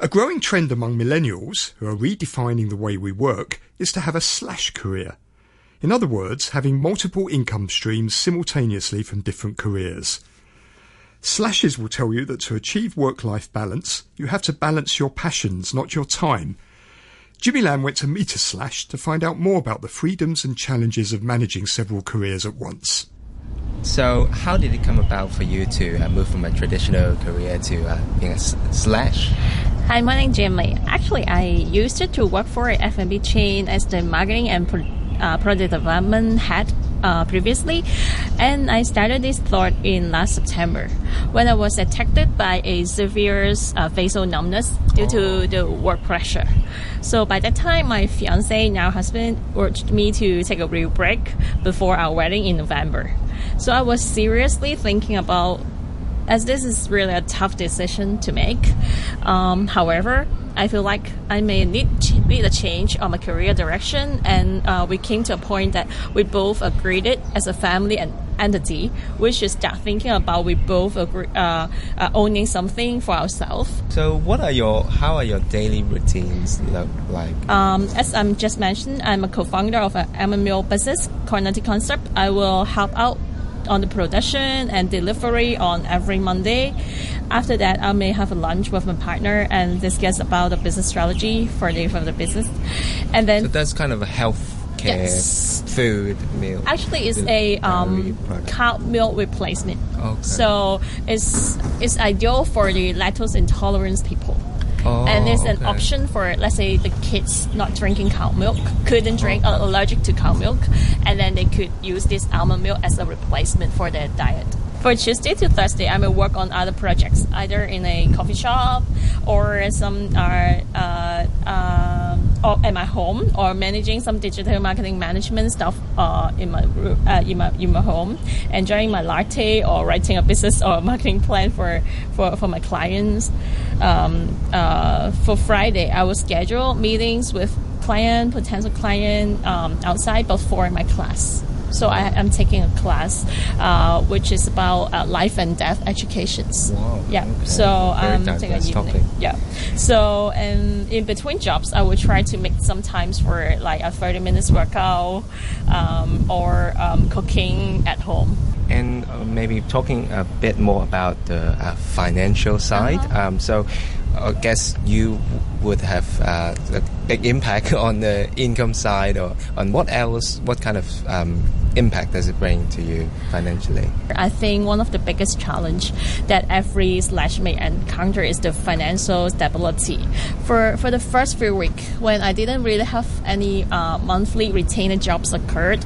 A growing trend among millennials, who are redefining the way we work, is to have a slash career. In other words, having multiple income streams simultaneously from different careers. Slashes will tell you that to achieve work life balance, you have to balance your passions, not your time. Jimmy Lam went to meet a slash to find out more about the freedoms and challenges of managing several careers at once. So, how did it come about for you to uh, move from a traditional career to uh, being a slash? Hi, my name is Jimmy. Actually, I used to work for a F&B chain as the marketing and pro- uh, product development head uh, previously, and I started this thought in last September when I was attacked by a severe uh, facial numbness due to the work pressure. So by that time, my fiance, now husband, urged me to take a real break before our wedding in November. So I was seriously thinking about as this is really a tough decision to make. Um, however, I feel like I may need need a change on my career direction, and uh, we came to a point that we both agreed it as a family and entity. We should start thinking about we both agree, uh, uh, owning something for ourselves. So, what are your how are your daily routines look like? Um, as I'm just mentioned, I'm a co-founder of an MMO business Nutty Concept. I will help out on the production and delivery on every Monday. After that, I may have a lunch with my partner and discuss about the business strategy for the for the business, and then So that's kind of a health care Yes. food meal. Actually, it's a um, cow milk replacement. Okay. So it's it's ideal for the lactose intolerance people. Oh, and there's an okay. option for let's say the kids not drinking cow milk, couldn't drink, uh, allergic to cow milk, and then they could use this almond milk as a replacement for their diet. For Tuesday to Thursday, I may work on other projects, either in a coffee shop or some are uh, um, or at my home, or managing some digital marketing management stuff uh, in my uh, in my in my home, enjoying my latte or writing a business or marketing plan for for, for my clients. Um, uh, for Friday, I will schedule meetings with client, potential client um, outside before my class. So I am taking a class uh, which is about uh, life and death educations. Wow, Yeah. okay. So I'm taking a evening. topic. Yeah. So and in between jobs, I will try to make some times for like a 30 minutes workout um, or um, cooking at home. and uh, maybe talking a bit more about the uh, financial side. Uh-huh. Um, so, I guess you would have uh, a big impact on the income side, or on what else? What kind of um, impact does it bring to you financially? I think one of the biggest challenge that every slash may encounter is the financial stability. For for the first few weeks, when I didn't really have any uh, monthly retainer jobs occurred,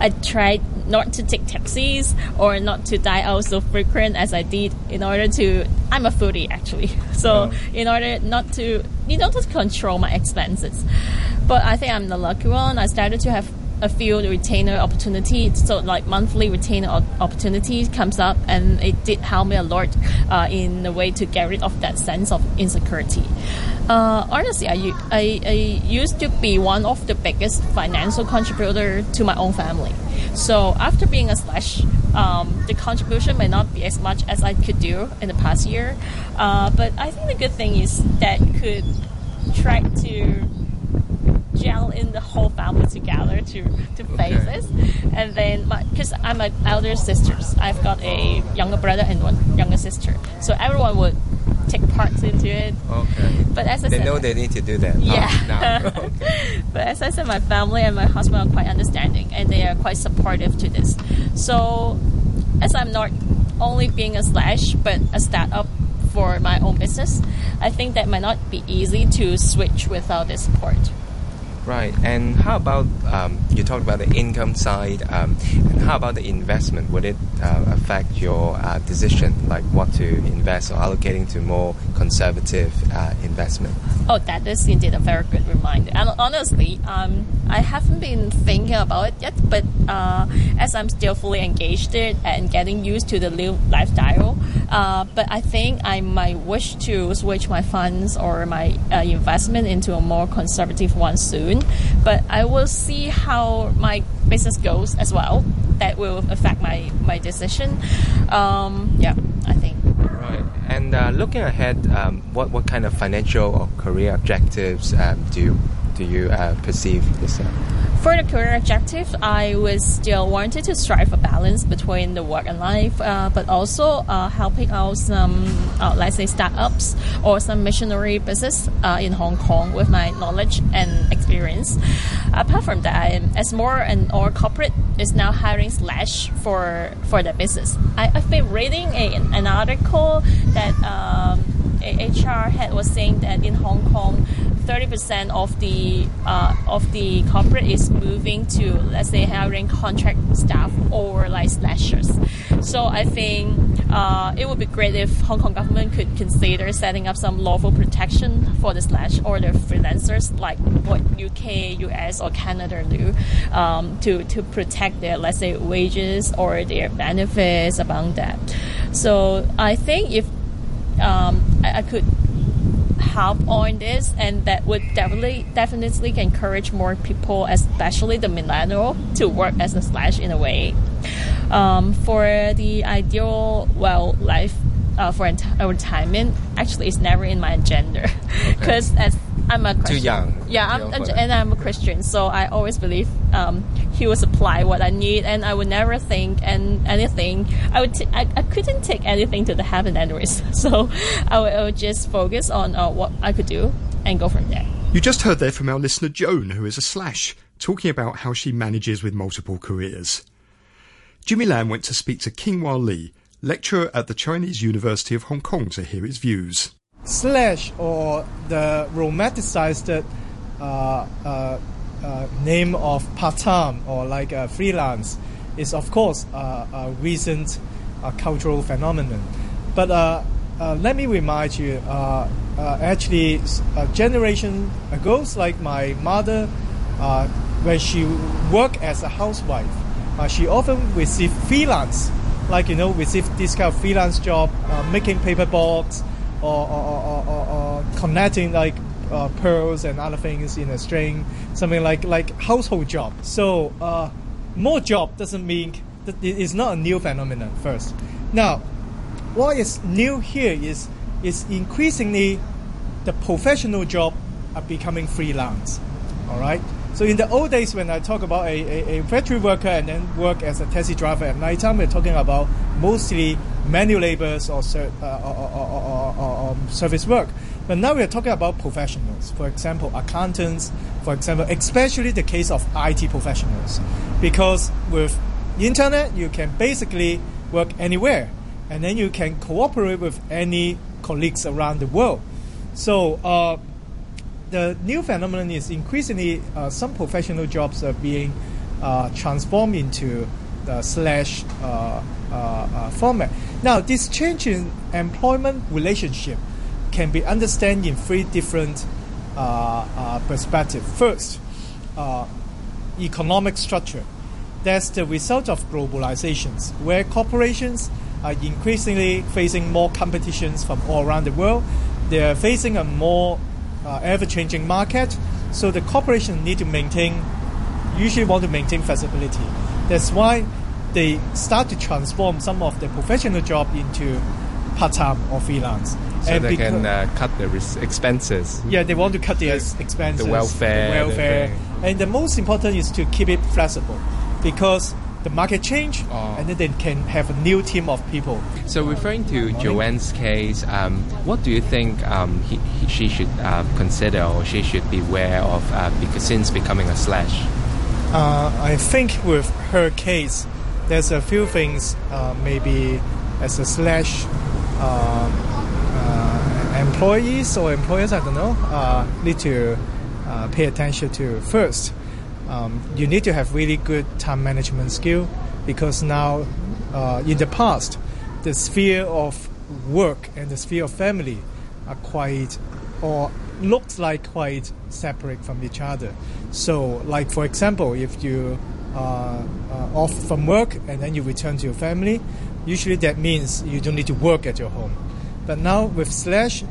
I tried not to take taxis or not to die out so frequent as I did in order to. I'm a foodie actually, so in order not to you know to control my expenses. But I think I'm the lucky one. I started to have a few retainer opportunities, so like monthly retainer op- opportunities comes up, and it did help me a lot uh, in the way to get rid of that sense of insecurity. Uh, honestly, I used to be one of the biggest financial contributor to my own family. So after being a slash, um, the contribution may not be as much as I could do in the past year, uh, but I think the good thing is that could try to gel in the whole to to face Okay. this and then because i'm an elder sisters i've got a younger brother and one younger sister so everyone would take parts into it Okay. but as i said They said know they need to do that. Yeah. now. Okay. but as I said, my family and my husband are quite understanding and they are quite supportive to this. So, as I'm not only being a slash but a startup for my own business, I think that might not be easy to switch without this support. Right. And how about um, you talked about the income side, um, and how about the investment? Would it uh, affect your uh, decision, like what to invest or allocating to more conservative uh, investment? Oh, that is indeed a very good reminder. And honestly, um, I haven't been thinking about it yet, but uh, as I'm still fully engaged in and getting used to the new lifestyle, uh, but I think I might wish to switch my funds or my uh, investment into a more conservative one soon. But I will see how my business goes as well. That will affect my my decision. Um, yeah, I think. Looking ahead, um, what what kind of financial or career objectives um, do you, do you uh, perceive yourself? For the career objective, I was still wanted to strive for balance between the work and life, uh, but also uh, helping out some, uh, let's say, startups or some missionary business uh, in Hong Kong with my knowledge and experience. Apart from that, as more and more corporate is now hiring slash for for their business. I, have been reading a, an article that um, HR head was saying that in Hong Kong 30% of the uh, of the corporate is moving to let's say hiring contract staff or like slashers. So I think uh, it would be great if Hong Kong government could consider setting up some lawful protection for the slash or the freelancers, like what UK, US, or Canada do, um, to to protect their let's say wages or their benefits among that. So I think if um, I, I could help on this, and that would definitely definitely encourage more people, especially the millennial, to work as a slash in a way. Um, for the ideal well life uh, for ent- retirement, actually, it's never in my agenda because okay. as I'm a Christian. Too young. Yeah, I'm, and I'm a Christian, so I always believe um, He will supply what I need, and I would never think and anything. I would t- I, I couldn't take anything to the heaven anyways, so I would, I would just focus on uh, what I could do and go from there. You just heard there from our listener Joan, who is a slash, talking about how she manages with multiple careers. Jimmy Lam went to speak to King-wa Lee, lecturer at the Chinese University of Hong Kong, to hear his views slash or the romanticized uh, uh, uh, name of part-time or like freelance is of course a recent cultural phenomenon. But uh, uh, let me remind you, uh, actually, a generation ago, like my mother, when she worked as a housewife, she often received freelance, like you know, receive this kind of freelance job, making paper box, or, or, or, or connecting like uh, pearls and other things in a string, something like like household job. So uh, more job doesn't mean that it's not a new phenomenon. First, now what is new here is is increasingly the professional job are becoming freelance. All right. So in the old days, when I talk about a, a, a factory worker and then work as a taxi driver at night time, we're talking about mostly manual laborers or, uh, or, or, or, service work. But now we're talking about professionals. For example, accountants. For example, especially the case of IT professionals, because with internet you can basically work anywhere, and then you can cooperate with any colleagues around the world. So. Uh, the new phenomenon is increasingly uh, some professional jobs are being uh, transformed into the slash uh, uh, uh, format. Now, this change in employment relationship can be understood in three different perspectives. First, economic structure. That's the result of globalizations, where corporations are increasingly facing more competitions from all around the world. They are facing a more uh, ever-changing market. So the corporation need to maintain, usually want to maintain flexibility. That's why they start to transform some of the professional job into part-time or freelance. So and they can uh, cut their expenses. Yeah, they want to cut their expenses. The welfare. The welfare. The and the most important is to keep it flexible because the market change, oh. and then they can have a new team of people. So, referring to Joanne's case, um, what do you think um, he, he, she should uh, consider or she should be aware of uh, because since becoming a slash? Uh, I think with her case, there's a few things uh, maybe as a slash uh, uh, employees or employers, I don't know, need to pay attention to first um, you need to have really good time management skill because now uh, in the past the sphere of work and the sphere of family are quite or looks like quite separate from each other. So like for example if you are uh, off from work and then you return to your family usually that means you don't need to work at your home. But now with slash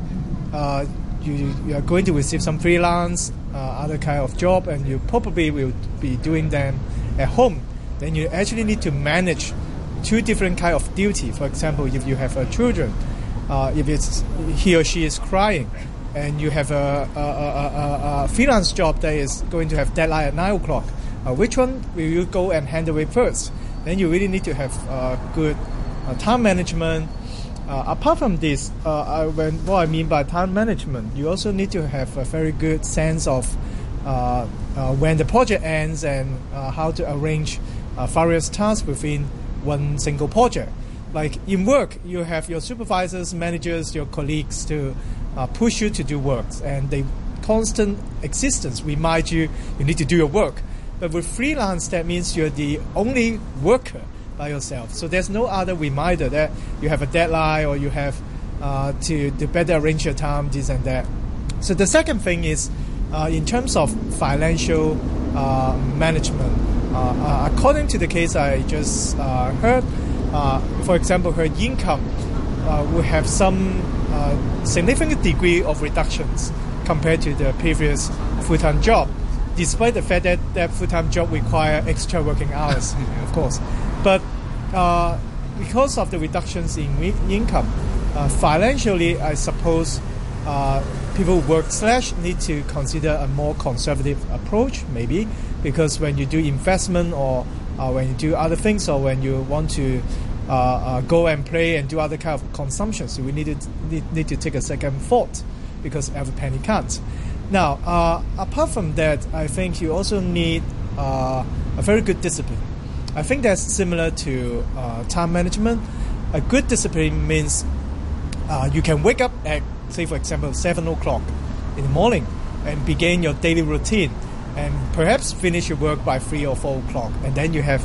uh, you, you are going to receive some freelance uh, other kind of job and you probably will be doing them at home then you actually need to manage two different kind of duty for example if you have a children uh, if it's he or she is crying, and you have a, a, a, a, freelance job that is going to have deadline at nine o'clock, uh, which one will you go and handle it first? Then you really need to have uh, good uh, time management. Uh, apart from this, uh, I, when, what I mean by time management, you also need to have a very good sense of when the project ends and how to arrange various tasks within one single project like in work, you have your supervisors, managers, your colleagues to uh, push you to do work, and they constant existence remind you you need to do your work. But with freelance, that means you're the only worker by yourself. So there's no other reminder that you have a deadline or you have uh, to, to better arrange your time, this and that. So the second thing is uh, in terms of financial uh, management. Uh, uh, according to the case I just uh, heard, for example, her income will have some significant degree of reductions compared to the previous full-time job, despite the fact that that full-time job require extra working hours, of course. But uh, because of the reductions in income, uh, financially, I suppose uh, people work slash need to consider a more conservative approach, maybe, because when you do investment or uh, when you do other things or when you want to uh, uh, go and play and do other kind of consumption. So we need to need, need to take a second thought because every penny counts. Now, uh, apart from that, I think you also need uh, a very good discipline. I think that's similar to uh, time management. A good discipline means uh, you can wake up at, say, for example, seven o'clock in the morning and begin your daily routine and perhaps finish your work by 3 or 4 o'clock. And then you have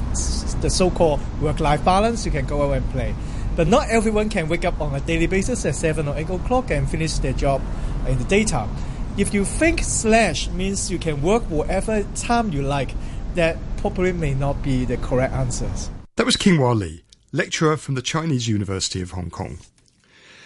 the so called work life balance, you can go out and play. But not everyone can wake up on a daily basis at 7 or 8 o'clock and finish their job in the daytime. If you think slash means you can work whatever time you like, that probably may not be the correct answers. That was King-wa Lee, lecturer from the Chinese University of Hong Kong.